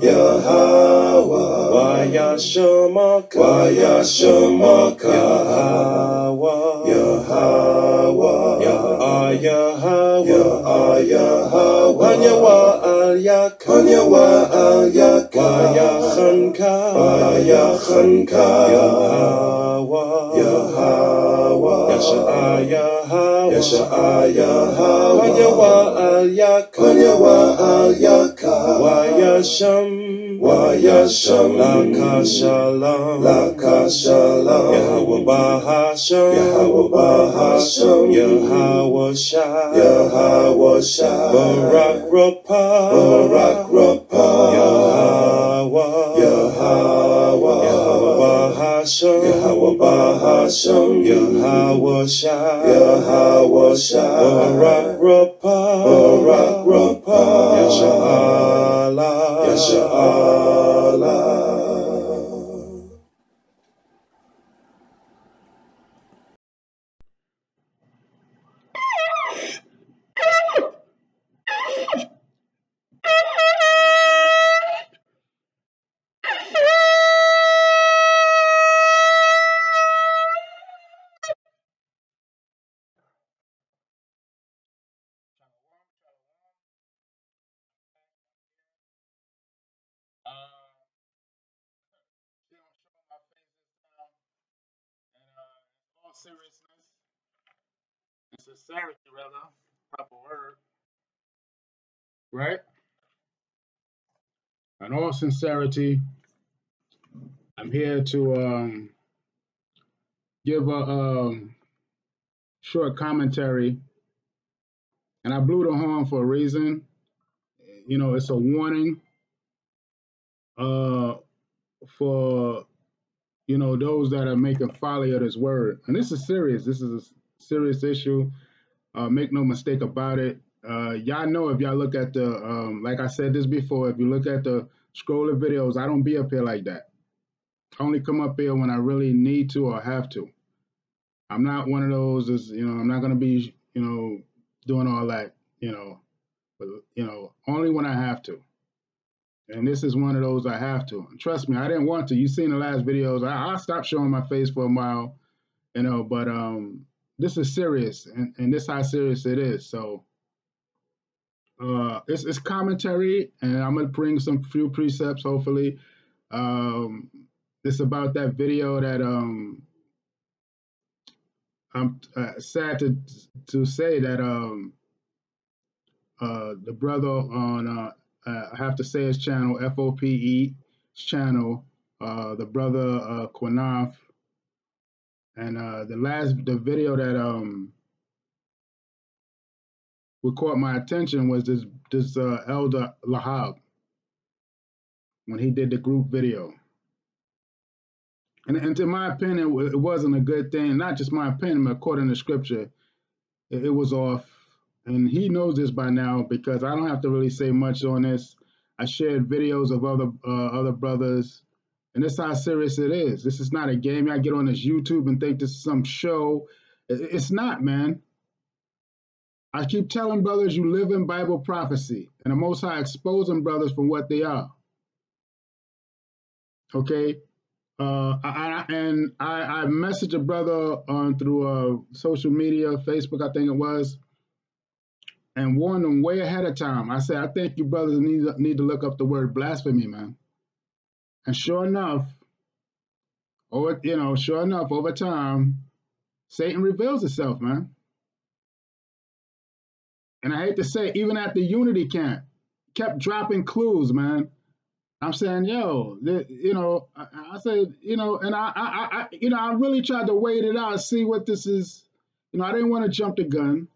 Yahweh, Wayashamaka, Wayashamaka, Yahweh, Yahweh, Ya Yahweh, Yahweh, Hanyawa al Yaka, Kanyawa al Yaka, Wayachanka, Wayachanka, Yahweh, Yahweh, Yasha Yahweh, Yasha Yahweh, Yaka, Kanyawa al Yaka, Wayasham, Wayasham, Laka Shalom, Laka Shalom, Yahweh Bahasham, Yahweh Bahasham, Yahweh Shah, Yahweh Shah, Barak Rapah, Barak Rapah, Yahweh, Bahasham, Yahweh Bahasham, Yahweh Shah, Yahweh Shah, Barak Rapah, Barak Rapah, Yasha Allah, Yasha Allah. Seriousness and sincerity, rather, proper word, right? In all sincerity, I'm here to um, give a um, short commentary, and I blew the horn for a reason. You know, it's a warning uh, for you know those that are making folly of this word, and this is serious. This is a serious issue. Uh, make no mistake about it. Uh, y'all know if y'all look at the, um, like I said this before, if you look at the scroll of videos, I don't be up here like that. I only come up here when I really need to or have to. I'm not one of those, is, you know, I'm not going to be, you know, doing all that, you know, but, you know, only when I have to. And this is one of those I have to. And trust me, I didn't want to. You seen the last videos. I, I stopped showing my face for a while, you know, but um, this is serious, and, and this how serious it is. So, uh, it's, it's commentary, and I'm gonna bring some few precepts. Hopefully, um, it's about that video that um, I'm uh, sad to to say that um, uh, the brother on uh, uh, I have to say his channel FOPE channel, uh, the brother uh, Quanaf, and uh, the last the video that um what caught my attention was this this uh, elder Lahab when he did the group video. And, and to my opinion, it wasn't a good thing. Not just my opinion, but according to scripture, it, it was off. And he knows this by now because I don't have to really say much on this. I shared videos of other uh, other brothers, and this is how serious it is. This is not a game. I get on this YouTube and think this is some show. It's not, man. I keep telling brothers you live in Bible prophecy, and the Most High exposing brothers from what they are. Okay, uh, I, I, and I, I messaged a brother on through uh, social media, Facebook, I think it was, and warned them way ahead of time. I said, I think you brothers need need to look up the word blasphemy, man. And sure enough, over you know, sure enough, over time, Satan reveals itself, man. And I hate to say, even at the unity camp, kept dropping clues, man. I'm saying, yo, the, you know, I, I said, you know, and I, I, I, you know, I really tried to wait it out, see what this is. You know, I didn't want to jump the gun,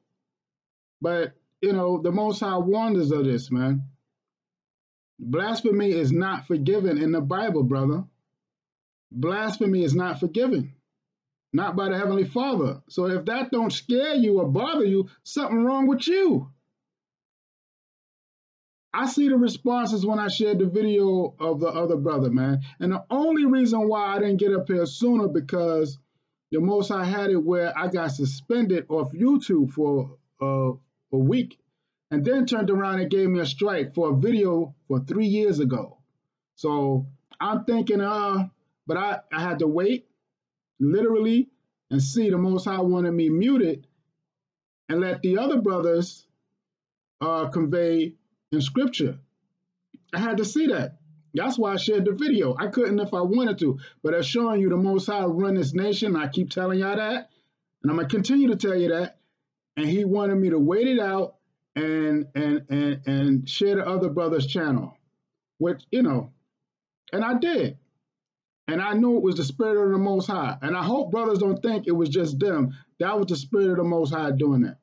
but you know, the Most High us of this, man. Blasphemy is not forgiven in the Bible, brother. Blasphemy is not forgiven, not by the Heavenly Father. So if that don't scare you or bother you, something wrong with you. I see the responses when I shared the video of the other brother, man. And the only reason why I didn't get up here sooner because the most I had it where I got suspended off YouTube for uh, a week and then turned around and gave me a strike for a video for three years ago. So I'm thinking, uh, but I, I had to wait literally and see the Most High wanted me muted and let the other brothers uh, convey in scripture. I had to see that. That's why I shared the video. I couldn't if I wanted to, but it's showing you the Most High run this nation. I keep telling y'all that, and I'm gonna continue to tell you that. And He wanted me to wait it out and and and and share the other brothers' channel, which you know, and I did. And I knew it was the spirit of the Most High. And I hope brothers don't think it was just them. That was the spirit of the Most High doing that.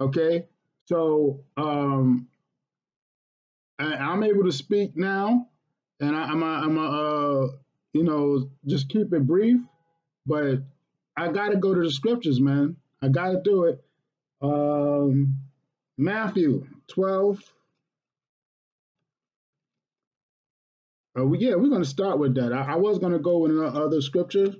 Okay, so um, I, I'm able to speak now, and I, I'm a, I'm a, uh, you know just keep it brief, but I got to go to the scriptures, man. I got to do it. Um, Matthew 12. Uh, we, yeah, we're going to start with that. I, I was going to go with another scripture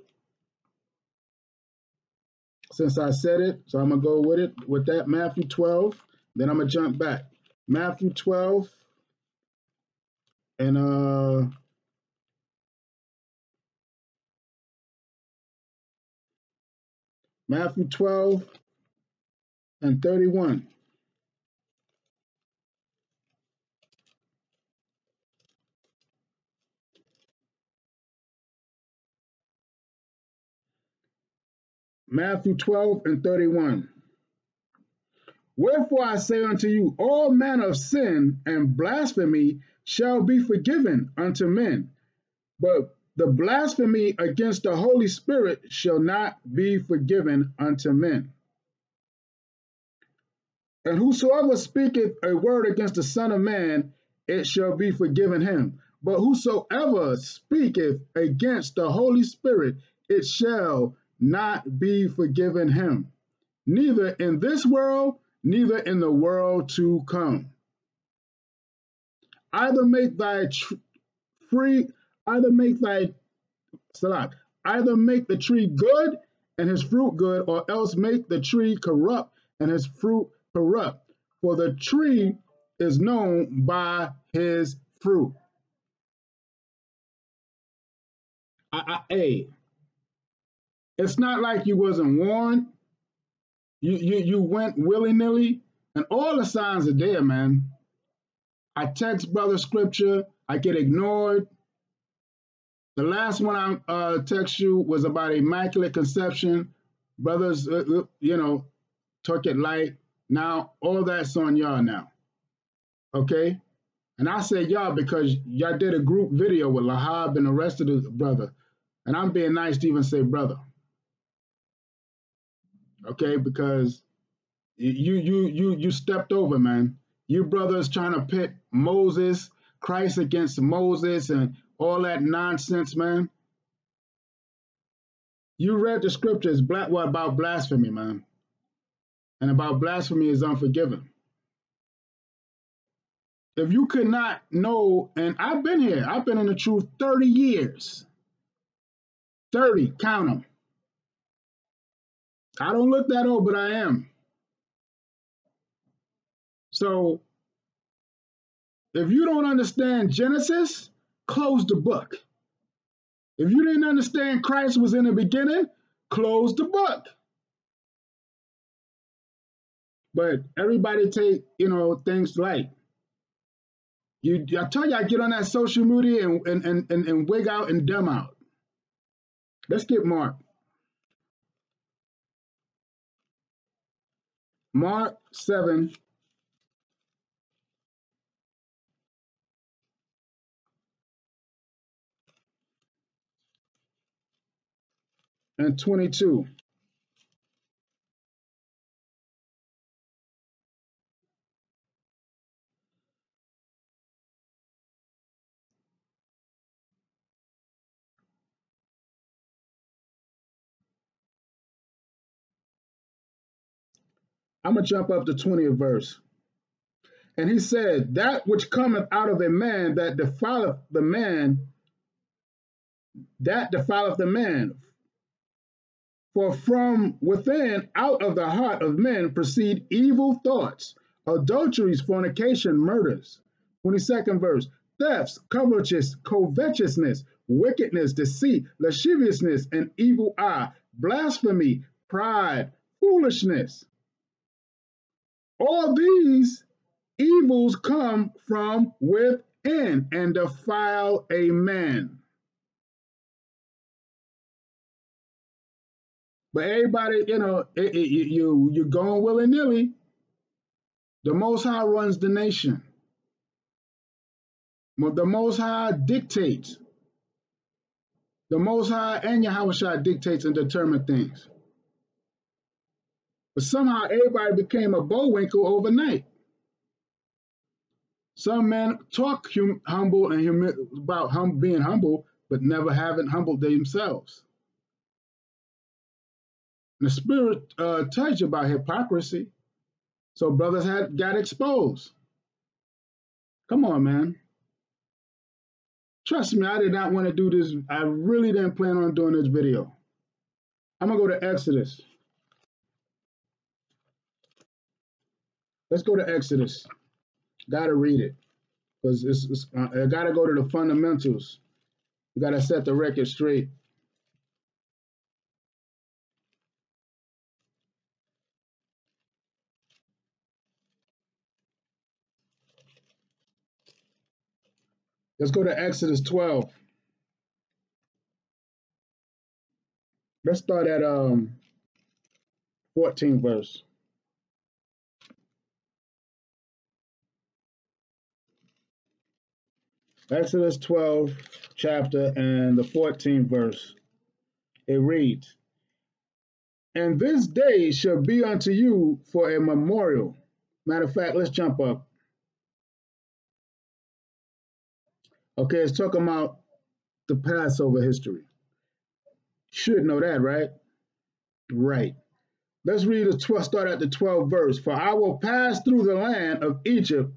since I said it, so I'm going to go with it with that Matthew 12. Then I'm going to jump back. Matthew 12 and uh Matthew 12 and 31. Matthew 12 and 31. Wherefore I say unto you, all manner of sin and blasphemy shall be forgiven unto men, but the blasphemy against the Holy Spirit shall not be forgiven unto men. And whosoever speaketh a word against the Son of Man, it shall be forgiven him. But whosoever speaketh against the Holy Spirit, it shall not be forgiven him, neither in this world, neither in the world to come. Either make thy free, either make thy salat, either make the tree good and his fruit good, or else make the tree corrupt and his fruit corrupt. For the tree is known by his fruit. I, hey, it's not like you wasn't warned. You you you went willy nilly, and all the signs are there, man. I text brother scripture, I get ignored. The last one I uh, text you was about immaculate conception. Brothers, uh, uh, you know, took it light. Now all that's on y'all now. Okay? And I say y'all because y'all did a group video with Lahab and the rest of the brother. And I'm being nice to even say brother. Okay, because you you you you stepped over, man. You brothers trying to pit Moses, Christ against Moses and all that nonsense, man. You read the scriptures black what about blasphemy, man. And about blasphemy is unforgiven. If you could not know, and I've been here, I've been in the truth 30 years. 30, count them. I don't look that old, but I am. So if you don't understand Genesis, close the book. If you didn't understand Christ was in the beginning, close the book. But everybody take, you know, things light. You, I tell you, I get on that social media and, and, and, and, and wig out and dumb out. Let's get Mark. Mark 7, and 22. I'm going to jump up to 20th verse. And he said, That which cometh out of a man that defileth the man, that defileth the man. For from within, out of the heart of men, proceed evil thoughts, adulteries, fornication, murders, 22nd verse. Thefts, covetousness, covetousness, wickedness, deceit, lasciviousness, and evil eye, blasphemy, pride, foolishness. All these evils come from within and defile a man. But everybody, you know, it, it, you you're going willy nilly. The Most High runs the nation. The Most High dictates. The Most High and Yahweh dictates and determine things. But somehow everybody became a Bullwinkle overnight. Some men talk hum, humble and about hum, being humble, but never haven't humbled themselves. The Spirit uh, you about hypocrisy. So brothers had got exposed. Come on, man. Trust me, I did not want to do this. I really didn't plan on doing this video. I'm going to go to Exodus. Let's go to Exodus. Got to read it. Because it's, it's uh, I got to go to the fundamentals. You got to set the record straight. Let's go to Exodus 12. Let's start at um 14 verse. Exodus 12 chapter and the 14th verse. It reads, And this day shall be unto you for a memorial. Matter of fact, let's jump up. Okay, it's talking about the Passover history. Should know that, right? Right. Let's read the 12, start at the 12th verse. For I will pass through the land of Egypt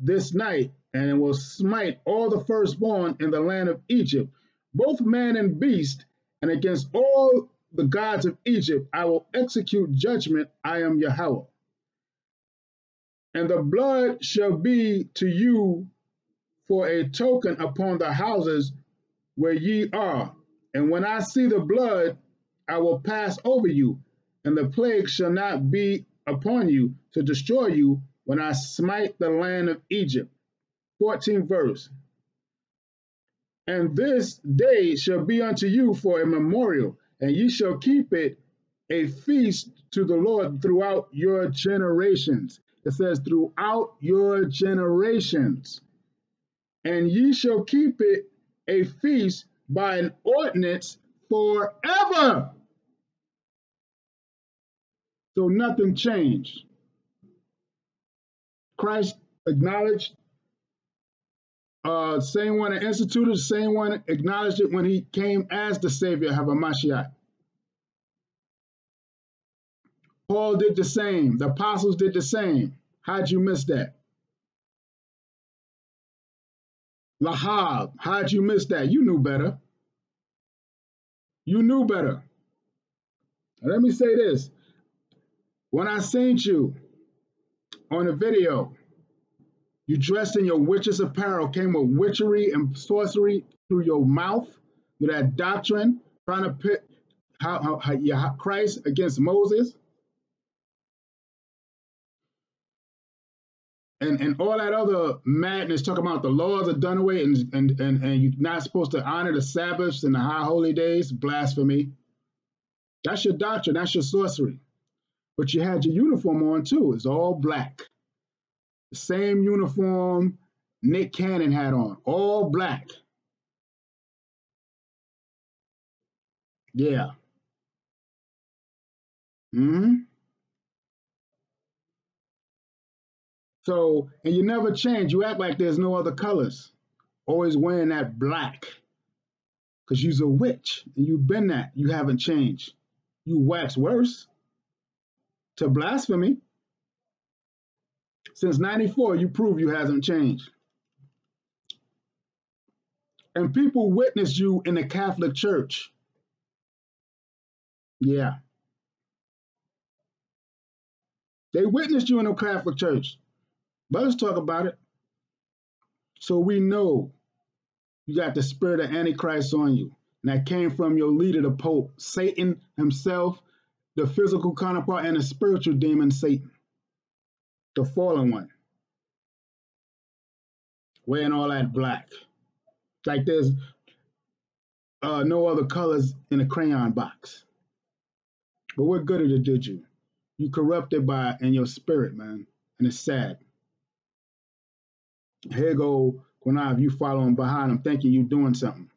this night, and will smite all the firstborn in the land of Egypt, both man and beast, and against all the gods of Egypt I will execute judgment. I am Yahweh. And the blood shall be to you for a token upon the houses where ye are. And when I see the blood, I will pass over you, and the plague shall not be upon you to destroy you when I smite the land of Egypt. 14 verse. And this day shall be unto you for a memorial, and ye shall keep it a feast to the Lord throughout your generations. It says, throughout your generations and ye shall keep it a feast by an ordinance forever. So nothing changed. Christ acknowledged, uh, same one instituted, same one acknowledged it when he came as the Savior, Hamashiach. Paul did the same. The apostles did the same. How'd you miss that? Lahab, how'd you miss that? You knew better. You knew better. let me say this. When I seen you on the video, you dressed in your witch's apparel, came with witchery and sorcery through your mouth, with that doctrine, trying to pit how, how, how Christ against Moses. And, and all that other madness talking about the laws are done away and, and, and, and you're not supposed to honor the Sabbaths and the high holy days, blasphemy. That's your doctrine, that's your sorcery. But you had your uniform on too, it's all black. The same uniform Nick Cannon had on, all black. Yeah. hmm So, and you never change. You act like there's no other colors. Always wearing that black. Because you're a witch. And you've been that. You haven't changed. You wax worse. To blasphemy. Since 94, you prove you hasn't changed. And people witness you in the Catholic Church. Yeah. They witnessed you in the Catholic Church. But let's talk about it. So we know you got the spirit of Antichrist on you. And that came from your leader, the Pope, Satan himself, the physical counterpart, and the spiritual demon, Satan, the fallen one. Wearing all that black. Like there's uh, no other colors in a crayon box. But what good did it did you? You corrupted by in your spirit, man. And it's sad. Here go Quanav, you following behind them, thinking you doing something.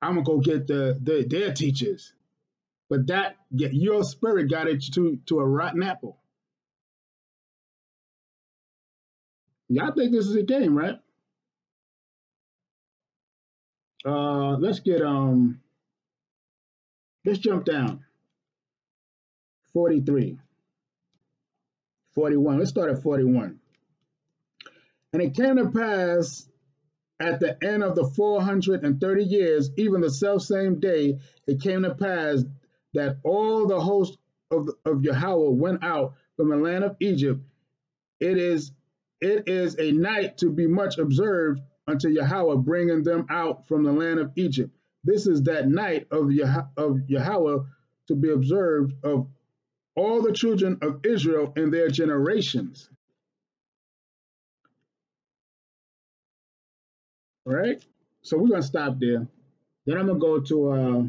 I'm gonna go get the, the their teachers. But that your spirit got it to to a rotten apple. Y'all think this is a game, right? Uh, let's get um. Let's jump down. 43. 41. Let's start at 41. And it came to pass at the end of the 430 years, even the self same day, it came to pass that all the host of, of Yahweh went out from the land of Egypt. It is it is a night to be much observed unto Yahweh, bringing them out from the land of Egypt. This is that night of, Yah- of Yahweh to be observed of all the children of Israel in their generations. All right? So we're going to stop there. Then I'm going to go to, uh,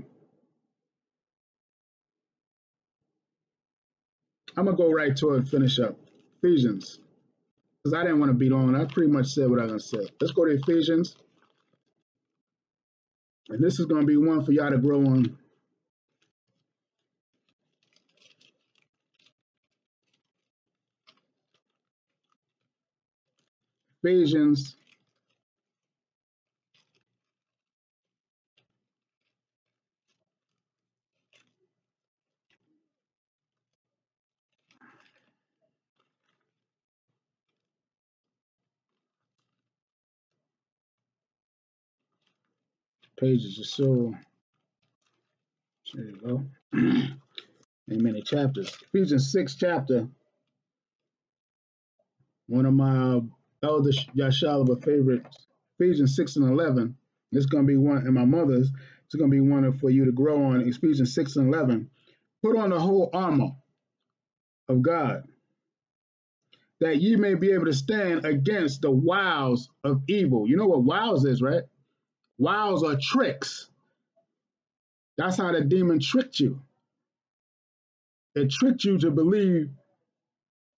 I'm going to go right to it and finish up. Ephesians because I didn't want to be long. I pretty much said what I was going to say. Let's go to Ephesians. And this is going to be one for y'all to grow on. Ephesians pages or so. There you go. Many chapters. Ephesians 6 chapter. One of my elder Yashalaba favorites. Ephesians 6 and 11. This is going to be one, and my mother's, it's going to be one for you to grow on. Ephesians 6 and 11. Put on the whole armor of God, that ye may be able to stand against the wiles of evil. You know what wiles is, right? Wiles are tricks. That's how the demon tricked you. It tricked you to believe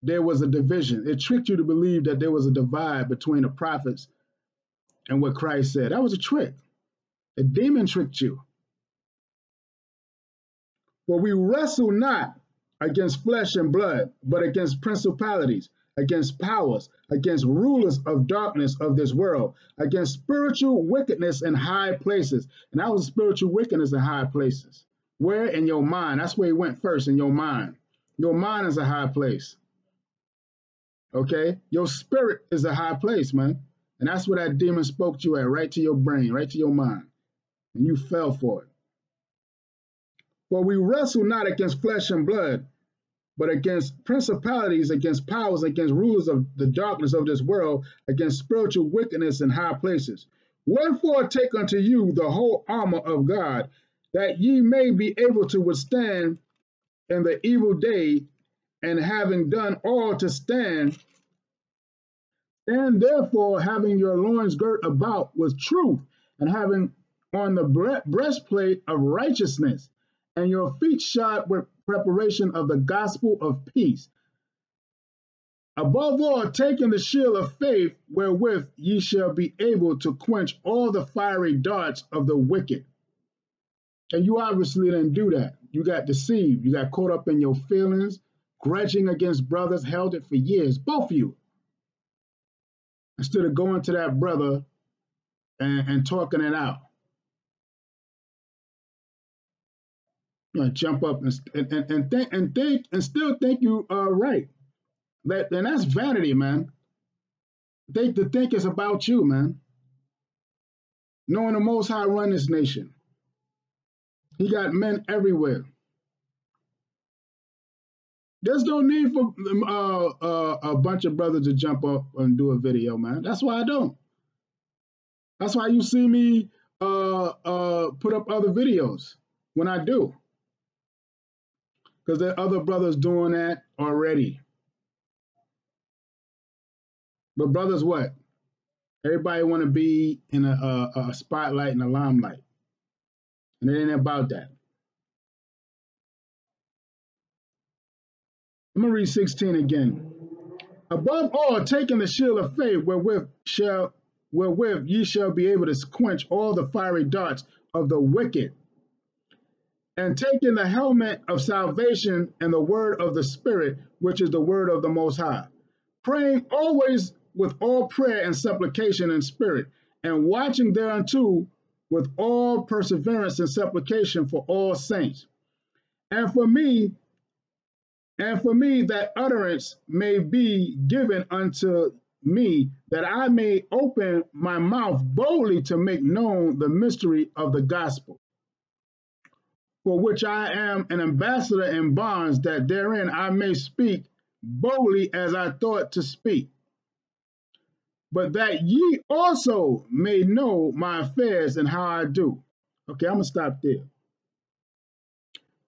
there was a division. It tricked you to believe that there was a divide between the prophets and what Christ said. That was a trick. The demon tricked you. For we wrestle not against flesh and blood, but against principalities, against powers, against rulers of darkness of this world, against spiritual wickedness in high places. And that was spiritual wickedness in high places. Where? In your mind. That's where he went first, in your mind. Your mind is a high place. Okay? Your spirit is a high place, man. And that's where that demon spoke to you at, right to your brain, right to your mind. And you fell for it. For we wrestle not against flesh and blood, but against principalities, against powers, against rulers of the darkness of this world, against spiritual wickedness in high places. Wherefore take unto you the whole armor of God, that ye may be able to withstand in the evil day, and having done all to stand, and therefore having your loins girt about with truth, and having on the breastplate of righteousness, and your feet shod with preparation of the gospel of peace. Above all, taking the shield of faith, wherewith ye shall be able to quench all the fiery darts of the wicked. And you obviously didn't do that. You got deceived. You got caught up in your feelings, grudging against brothers, held it for years, both of you. Instead of going to that brother and, and talking it out. Know, jump up and and, and think and think and still think you are right. That and that's vanity, man. Think to think it's about you, man. Knowing the Most High run this nation. He got men everywhere. There's no need for uh, uh, a bunch of brothers to jump up and do a video, man. That's why I don't. That's why you see me uh, uh, put up other videos when I do. Because there are other brothers doing that already. But brothers, what? Everybody want to be in a, a, a spotlight and a limelight. And it ain't about that. I'm gonna read 16 again. Above all, taking the shield of faith, wherewith shall wherewith ye shall be able to quench all the fiery darts of the wicked, and taking the helmet of salvation and the word of the Spirit, which is the word of the Most High, praying always with all prayer and supplication in spirit, and watching thereunto with all perseverance and supplication for all saints. And for me, and for me that utterance may be given unto me, that I may open my mouth boldly to make known the mystery of the gospel, for which I am an ambassador in bonds, that therein I may speak boldly as I thought to speak. But that ye also may know my affairs and how I do. Okay, I'm gonna stop there.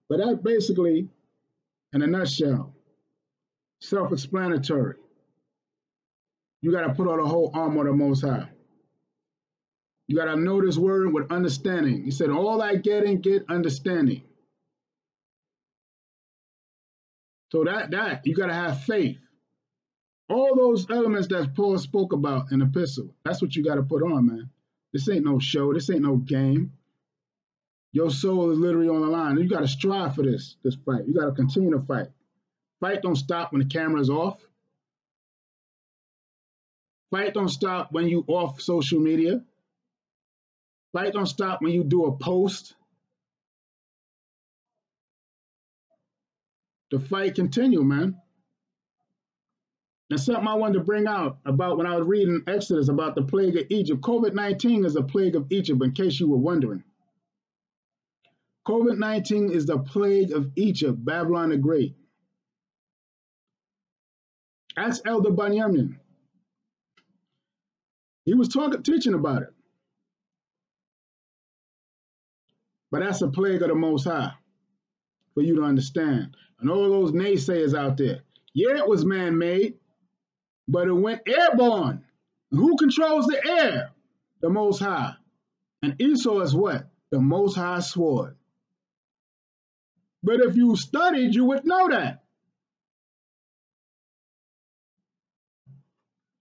But that basically, in a nutshell, self explanatory. You got to put on the whole armor of the Most High. You got to know this word with understanding. He said, All I getting, get understanding. So that, that, you got to have faith. All those elements that Paul spoke about in the epistle, that's what you got to put on, man. This ain't no show. This ain't no game. Your soul is literally on the line. You got to strive for this, this fight. You got to continue to fight. Fight don't stop when the camera's off. Fight don't stop when you off social media. Fight don't stop when you do a post. The fight continue, man. And something I wanted to bring out about when I was reading Exodus about the plague of Egypt. COVID-19 is a plague of Egypt, in case you were wondering. COVID-19 is the plague of Egypt, Babylon the Great. That's Elder Bunyamin. He was talking, teaching about it. But that's a plague of the Most High for you to understand. And all those naysayers out there. Yeah, it was man made, but it went airborne. Who controls the air? The Most High. And Esau is what? The Most High sword. But if you studied, you would know that.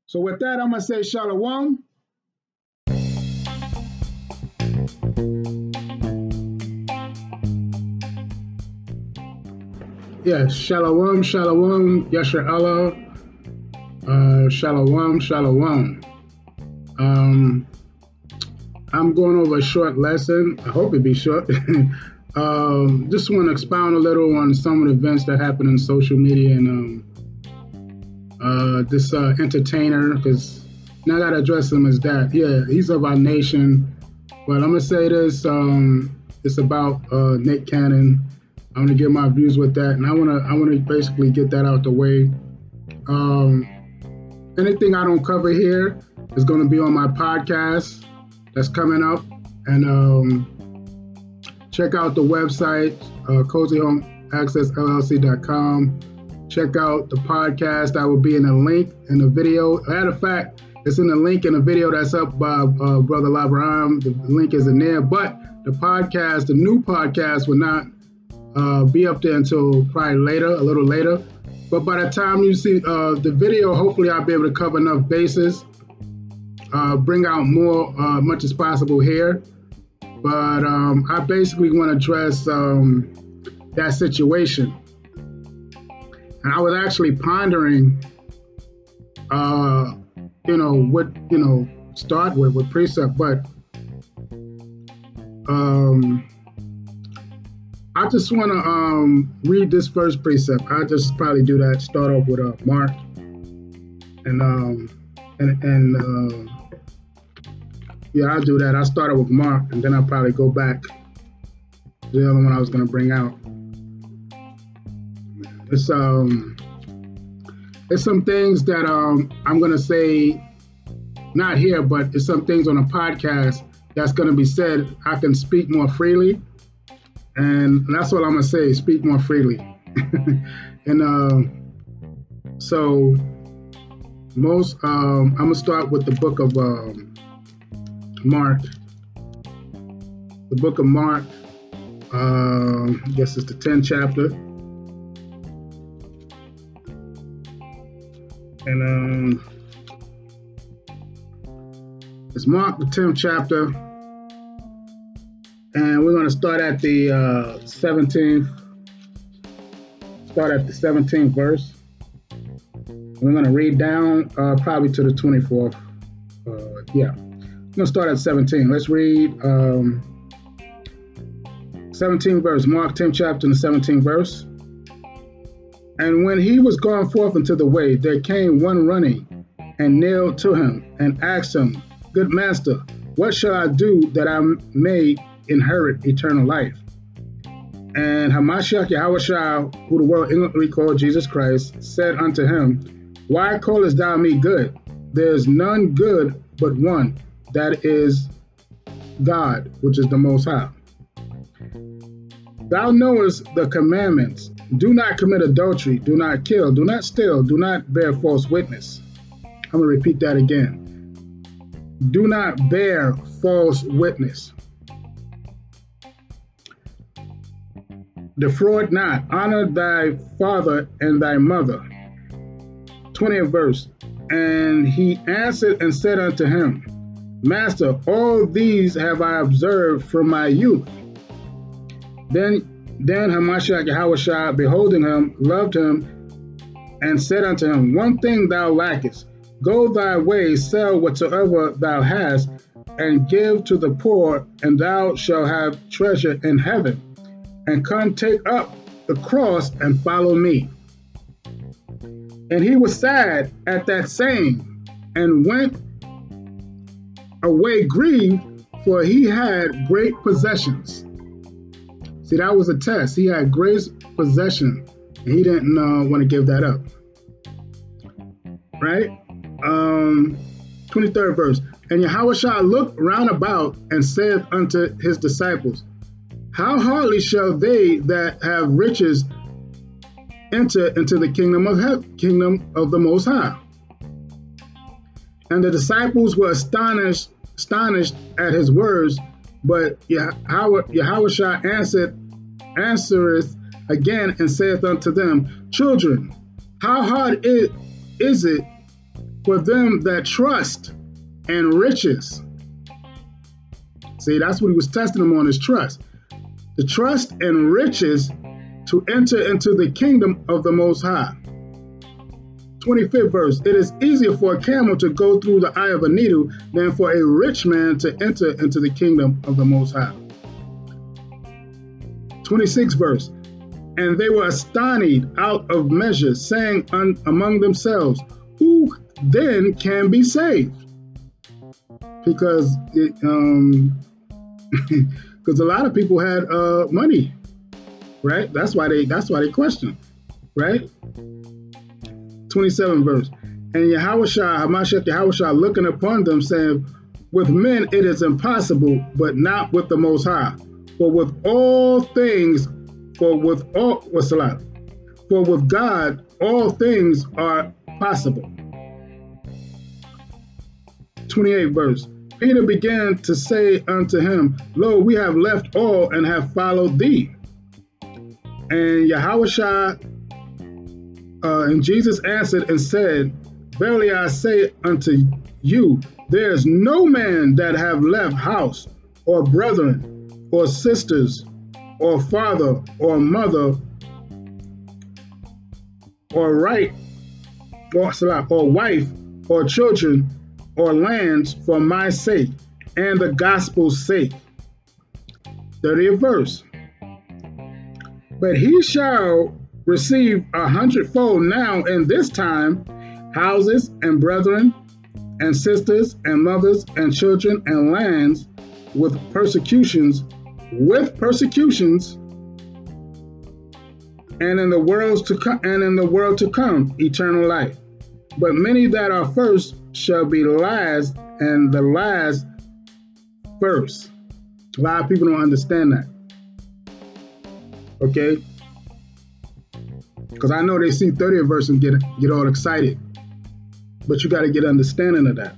So with that, I'm going to say shalom. Yes, shalom, shalom, yasher Allah, uh, shalom, shalom. Um, I'm going over a short lesson. I hope it be short. um, just want to expound a little on some of the events that happen in social media and um, uh, this uh, entertainer, because now I got to address him as that. Yeah, he's of our nation. But I'm going to say this um, it's about uh, Nick Cannon. I want to get my views with that, and I want to I want to basically get that out the way. Um, anything I don't cover here is going to be on my podcast that's coming up, and um, check out the website uh, cozyhomeaccessllc.com. Check out the podcast. I will be in the link in the video. Matter of fact, it's in the link in the video that's up by uh, Brother Labram. The link is in there, but the podcast, the new podcast, will not uh, be up there until probably later, a little later. But by the time you see uh, the video, hopefully I'll be able to cover enough bases, uh, bring out more, uh, much as possible here. But um, I basically want to address um, that situation. And I was actually pondering, uh, you know, what, you know, start with, with precept, but um, I just want to um, read this first precept. I just probably do that. Start off with uh, Mark, and um, and and uh, yeah, I'll do that. I started with Mark, and then I'll probably go back to the other one I was going to bring out. It's um, there's some things that um, I'm gonna say, not here, but it's some things on a podcast that's gonna be said. I can speak more freely, and that's what I'm gonna say. Speak more freely, and uh, so most um, I'm gonna start with the book of um, Mark. The book of Mark. Uh, I guess it's the 10th chapter. And um, it's Mark, the 10th chapter. And we're going to start at the uh, 17th. Start at the 17th verse. We're going to read down uh, probably to the 24th. Uh, yeah. I'm going to start at 17. Let's read um, 17 verse, Mark 10 chapter and the 17 verse. And when he was gone forth into the way, there came one running and knelt to him and asked him, Good master, what shall I do that I may inherit eternal life? And Hamashiach Yahushua, who the world ignorantly called Jesus Christ, said unto him, Why callest thou me good? There is none good but one, that is God, which is the Most High. Thou knowest the commandments do not commit adultery, do not kill, do not steal, do not bear false witness. I'm going to repeat that again. Do not bear false witness. Defraud not, honor thy father and thy mother. 20th verse. And he answered and said unto him, Master, all these have I observed from my youth. Then then Hamashiach Yahushua, beholding him, loved him, and said unto him, One thing thou lackest. Go thy way, sell whatsoever thou hast, and give to the poor, and thou shalt have treasure in heaven. And come take up the cross and follow me. And he was sad at that saying, and went away grieved, for he had great possessions. See, that was a test. He had great possession, and he didn't uh, want to give that up. Right? Um, 23rd verse. And Yahushua looked round about and said unto his disciples, How hardly shall they that have riches enter into the kingdom of heaven, kingdom of the Most High? And the disciples were astonished, astonished at his words. But Yahushua answered, answereth again and saith unto them, Children, how hard it is it for them that trust and riches? See, that's what he was testing them on his trust. The trust and riches to enter into the kingdom of the Most High. 25th verse It is easier for a camel to go through the eye of a needle than for a rich man to enter into the kingdom of the Most High. 26th verse And they were astonished out of measure, saying un- among themselves, Who then can be saved? Because it, um, because a lot of people had uh, money, right? That's why they that's why they question, right? 27 verse. And Yahushua, Hamashiach Yahushua looking upon them, saying, With men it is impossible, but not with the Most High. For with all things, for with all, what's the lot? For with God, all things are possible. 28 verse. Peter began to say unto him, Lo, we have left all and have followed thee. And Yahushua uh, and Jesus answered and said, Verily I say unto you, there is no man that have left house or brethren or sisters or father or mother or right or, or wife or children or lands for my sake and the gospel's sake. 30th verse. But he shall receive a hundredfold now in this time houses and brethren and sisters and mothers and children and lands with persecutions with persecutions and in the world to come and in the world to come eternal life But many that are first shall be last, and the last first. A lot of people don't understand that. Okay? Because I know they see 30th verse and get get all excited. But you got to get understanding of that.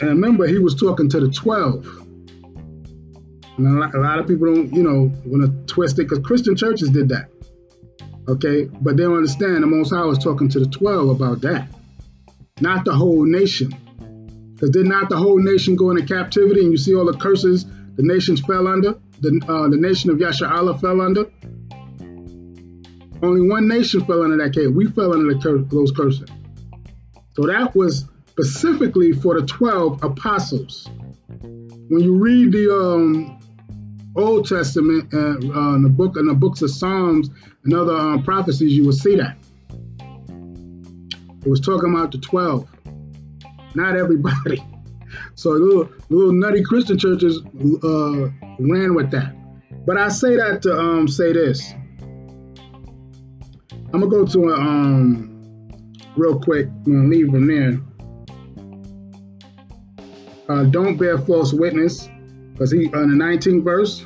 And remember, he was talking to the 12. And a lot, a lot of people don't, you know, want to twist it because Christian churches did that. Okay? But they don't understand the Most High was talking to the 12 about that, not the whole nation. Because did not the whole nation go into captivity and you see all the curses the nations fell under? The, uh, the nation of Yasharahala fell under? Only one nation fell under that cave. We fell under the cur- those curses. So that was specifically for the 12 apostles. When you read the um, Old Testament and uh, in the book in the books of Psalms and other um, prophecies, you will see that. It was talking about the 12, not everybody. So little little nutty Christian churches uh, ran with that. But I say that to um, say this. I'm gonna go to a um real quick. I'm gonna leave from there. Uh, don't bear false witness, because he on the 19th verse.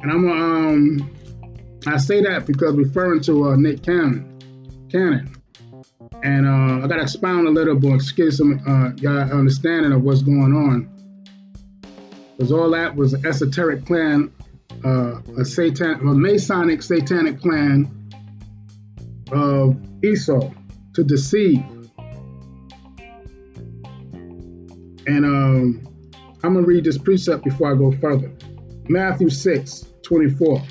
And I'm um I say that because referring to uh, Nick Cannon, Cannon, and uh, I gotta expound a little bit, get some uh, understanding of what's going on. Because all that was an esoteric plan uh, a satan, a Masonic satanic plan of Esau to deceive. And um, I'm gonna read this precept before I go further. Matthew 6, 24.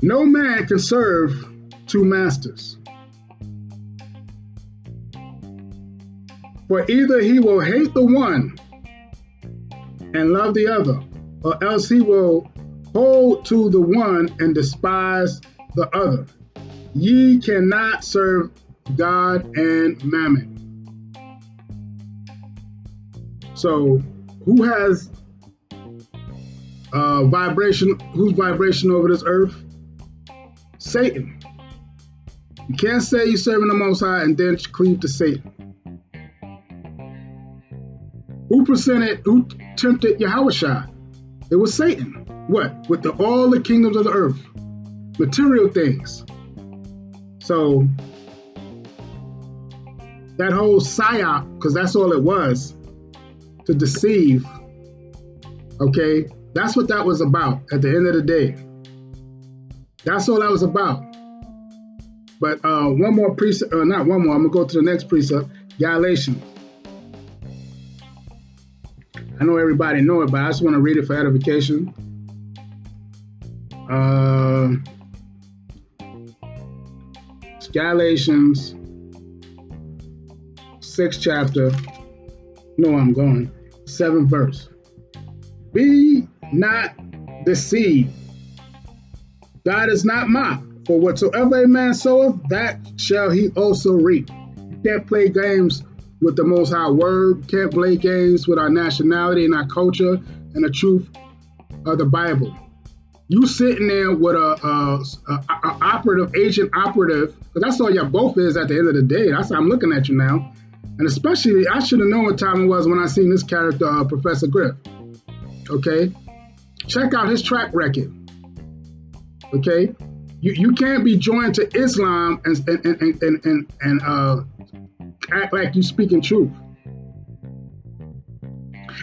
No man can serve two masters. For either he will hate the one and love the other, or else he will hold to the one and despise the other. Ye cannot serve God and mammon. So, who has uh, vibration? Who's vibration over this earth? Satan. You can't say you're serving the Most High and then cleave to Satan. Who presented? Who tempted Yahushua? It was Satan. What? With the, all the kingdoms of the earth, material things. So that whole psyop, because that's all it was, to deceive. Okay, that's what that was about. At the end of the day, that's all that was about. But uh, one more precept, uh, not one more. I'm gonna go to the next precept, Galatians. I know everybody know it, but I just want to read it for edification. Uh, Galatians, sixth chapter. No, I'm going. Seventh verse. Be not deceived. God is not mocked. For whatsoever a man soweth, that shall he also reap. Can't play games with the Most High Word, can't play games with our nationality and our culture and the truth of the Bible. You sitting there with a, a, a, a operative, agent operative, because that's all your both is at the end of the day. That's how I'm looking at you now. And especially, I should have known what time it was when I seen this character, uh, Professor Griff. Okay? Check out his track record. Okay? You, you can't be joined to Islam and, and, and, and, and, and uh, act like you speaking truth.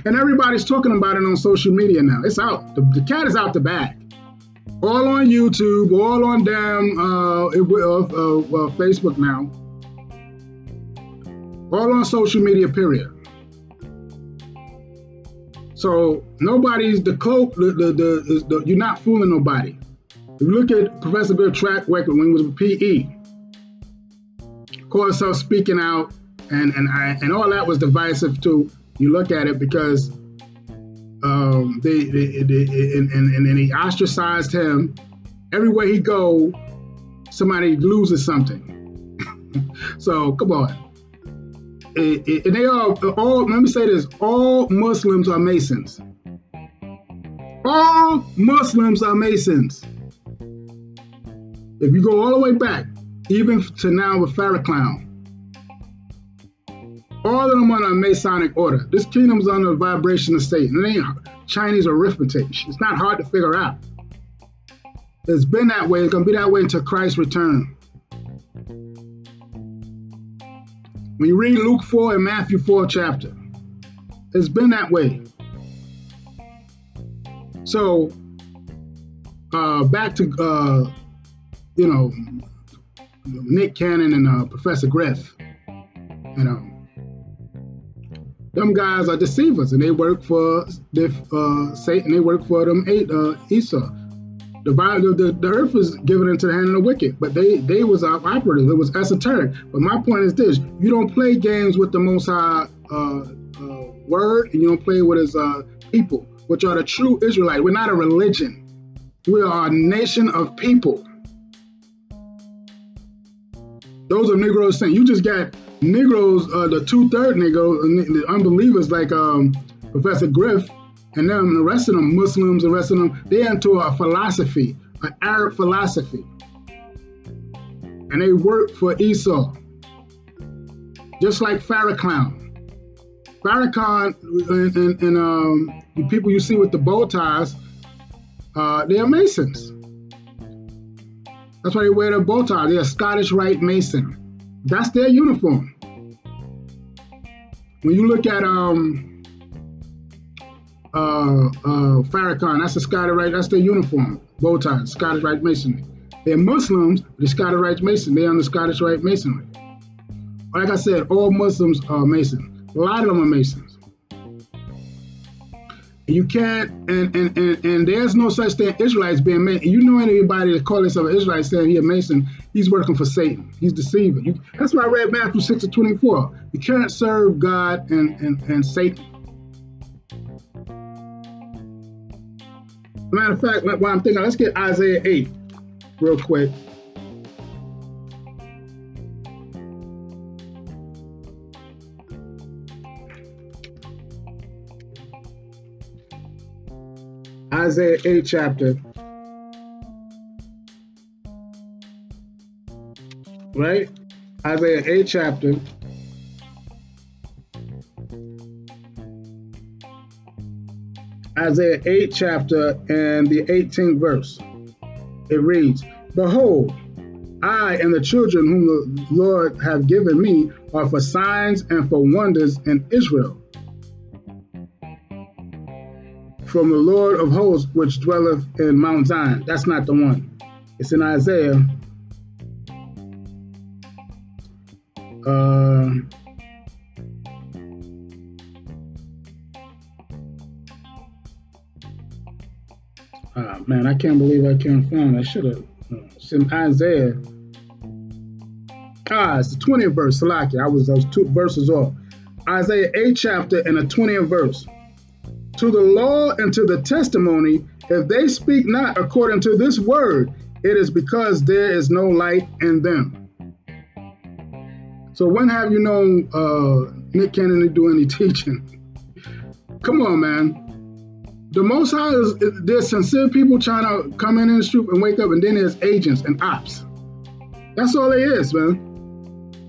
And everybody's talking about it on social media now. It's out. The, the cat is out the bag. All on YouTube, all on damn uh, uh, uh, Facebook now. All on social media, period. So nobody's the cloak. The, the, the, the, you're not fooling nobody. If you look at Professor Griff track record when he was with PE, called himself speaking out, and and I, and all that was divisive too. You look at it because um, they, they, they and, and, and ostracized him. Everywhere he go, somebody loses something. so come on. It, and they are all. Let me say this: all Muslims are Masons. All Muslims are Masons. If you go all the way back, even to now with Farrakhan, all of them on a Masonic order. This kingdom's on the vibration of Satan. It ain't Chinese arithmetic. It's not hard to figure out. It's been that way. It's gonna be that way until Christ's return. When you read Luke 4 and Matthew 4 chapter, it's been that way. So uh, back to uh, you know Nick Cannon and uh, Professor Griff. You know, them guys are deceivers, and they work for uh, Satan. They work for them eight uh, Esau. The, the, the earth was given into the hand of the wicked, but they they was operative. It was esoteric. But my point is this: you don't play games with the Most High uh, uh, word, and you don't play with His uh, people, which are the true Israelite. We're not a religion. We are a nation of people. Those are Negroes saying you just got Negroes, uh, the two third Negroes, the unbelievers like um, Professor Griff and them, the rest of them, Muslims, the rest of them, they're into a philosophy, an Arab philosophy. And they work for Esau. Just like Farrakhan. Farrakhan and, and, and um, the people you see with the bow ties, uh, they are Masons. That's why they wear the bow tie. They're a Scottish Rite Mason. That's their uniform. When you look at um, uh, uh, Farrakhan. That's the Scottish Rite. That's their uniform, bow tie, Scottish Rite Masonry. They're Muslims, the Scottish Rite Mason. They're on the Scottish Rite Masonry. Like I said, all Muslims are Masons. A lot of them are Masons. You can't, and and and, and there's no such thing Israelites being made. You know anybody that calls himself an Israelite saying he a Mason, he's working for Satan. He's deceiving. You, that's why I read Matthew 6 to 24. You can't serve God and, and, and Satan. Matter of fact, while I'm thinking, let's get Isaiah 8 real quick. Isaiah 8 chapter. Right? Isaiah 8 chapter. Isaiah 8 chapter and the 18th verse. It reads, Behold, I and the children whom the Lord have given me are for signs and for wonders in Israel. From the Lord of hosts which dwelleth in Mount Zion. That's not the one. It's in Isaiah. Uh, man, I can't believe I can't find. I should have. Uh, it's Isaiah. Ah, it's the 20th verse. Salaki. I was those two verses off. Isaiah 8 chapter and the 20th verse. To the law and to the testimony, if they speak not according to this word, it is because there is no light in them. So when have you known uh, Nick Cannon do any teaching? Come on, man the Most High is there's sincere people trying to come in and street and wake up, and then there's agents and ops. That's all it is, man.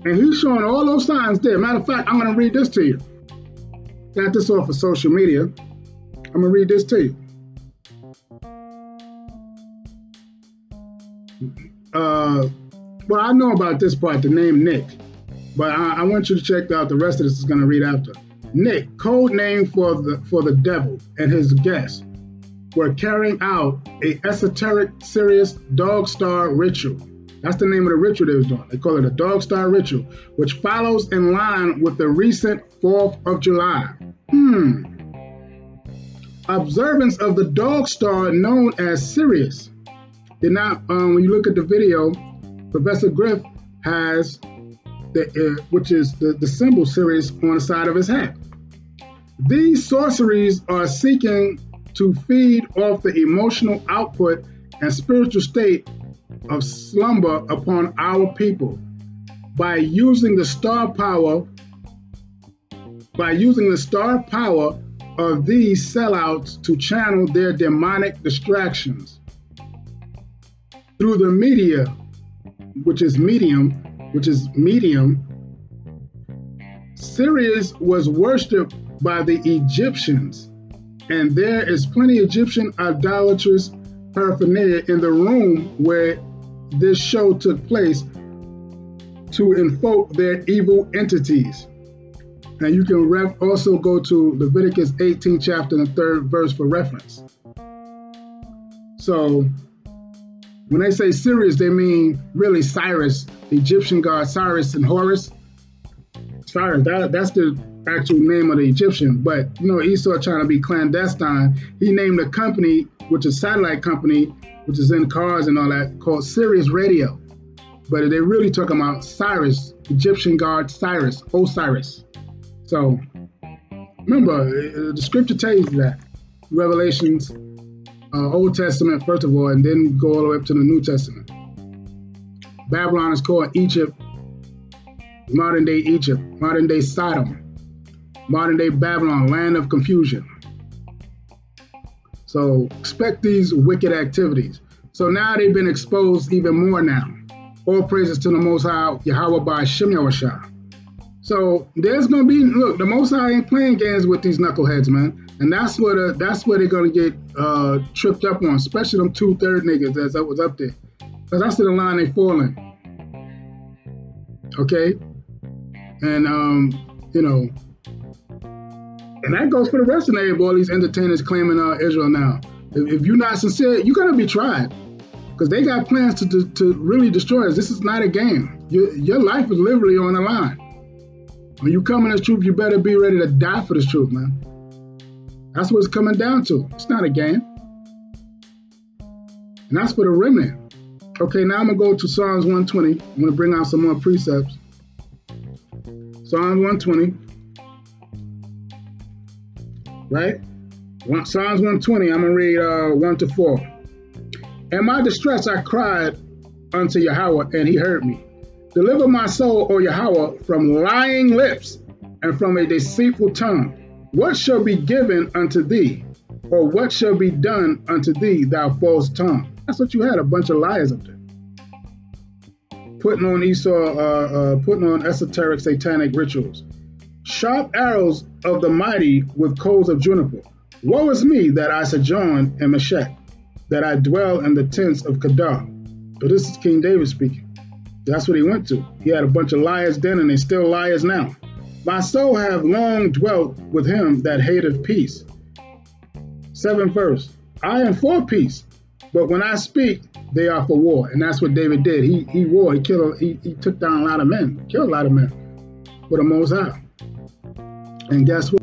And he's showing all those signs there. Matter of fact, I'm gonna read this to you. Got this off of social media. I'm gonna read this to you. Uh, well, I know about this part, the name Nick, but I, I want you to check out the rest of this. Is gonna read after. Nick, code name for the for the devil and his guests, were carrying out a esoteric, Sirius dog star ritual. That's the name of the ritual they was doing. They call it a dog star ritual, which follows in line with the recent 4th of July. Hmm. Observance of the dog star known as Sirius. Did not, um, when you look at the video, Professor Griff has the, uh, which is the, the symbol Sirius on the side of his hat. These sorceries are seeking to feed off the emotional output and spiritual state of slumber upon our people. By using the star power by using the star power of these sellouts to channel their demonic distractions. Through the media which is medium, which is medium, Sirius was worshipped by the Egyptians, and there is plenty Egyptian idolatrous paraphernalia in the room where this show took place to invoke their evil entities. And you can ref- also go to Leviticus 18 chapter and third verse for reference. So when they say Sirius, they mean really Cyrus, the Egyptian god Cyrus and Horus. Cyrus, that, that's the actual name of the Egyptian. But you know, Esau trying to be clandestine. He named a company, which is satellite company, which is in cars and all that, called Sirius Radio. But they really talking about Cyrus, Egyptian god Cyrus, Osiris. So remember, the scripture tells you that. Revelations, uh, Old Testament, first of all, and then go all the way up to the New Testament. Babylon is called Egypt, modern day Egypt, modern day Sodom, modern day Babylon, land of confusion. So expect these wicked activities. So now they've been exposed even more now. All praises to the Most High, Yahweh by Shem Yahushua. So there's gonna be look, the Most High ain't playing games with these knuckleheads, man, and that's what uh, that's where they're gonna get uh, tripped up on, especially them two third niggas that's that was up there, because that's the line they falling. Okay, and um, you know, and that goes for the rest of the all these entertainers claiming uh, Israel now. If, if you're not sincere, you're gonna be tried because they got plans to, to, to really destroy us. This is not a game. Your, your life is literally on the line. When you come in this truth, you better be ready to die for this truth, man. That's what it's coming down to. It's not a game. And that's for the remnant. Okay, now I'm going to go to Psalms 120. I'm going to bring out some more precepts. Psalms 120. Right? Psalms 120, I'm going to read uh, 1 to 4. In my distress, I cried unto Yahweh, and he heard me. Deliver my soul, O Yahweh, from lying lips and from a deceitful tongue. What shall be given unto thee? Or what shall be done unto thee, thou false tongue? That's what you had, a bunch of liars up there. Putting on Esau, uh, uh, putting on esoteric satanic rituals. Sharp arrows of the mighty with coals of juniper. Woe is me that I sojourn in Meshech, that I dwell in the tents of Kedar. But this is King David speaking. That's what he went to. He had a bunch of liars then, and they still liars now. My soul have long dwelt with him that hateth peace. Seventh verse. I am for peace, but when I speak, they are for war. And that's what David did. He he war. He killed. He, he took down a lot of men. Killed a lot of men. For the Most High. And guess what?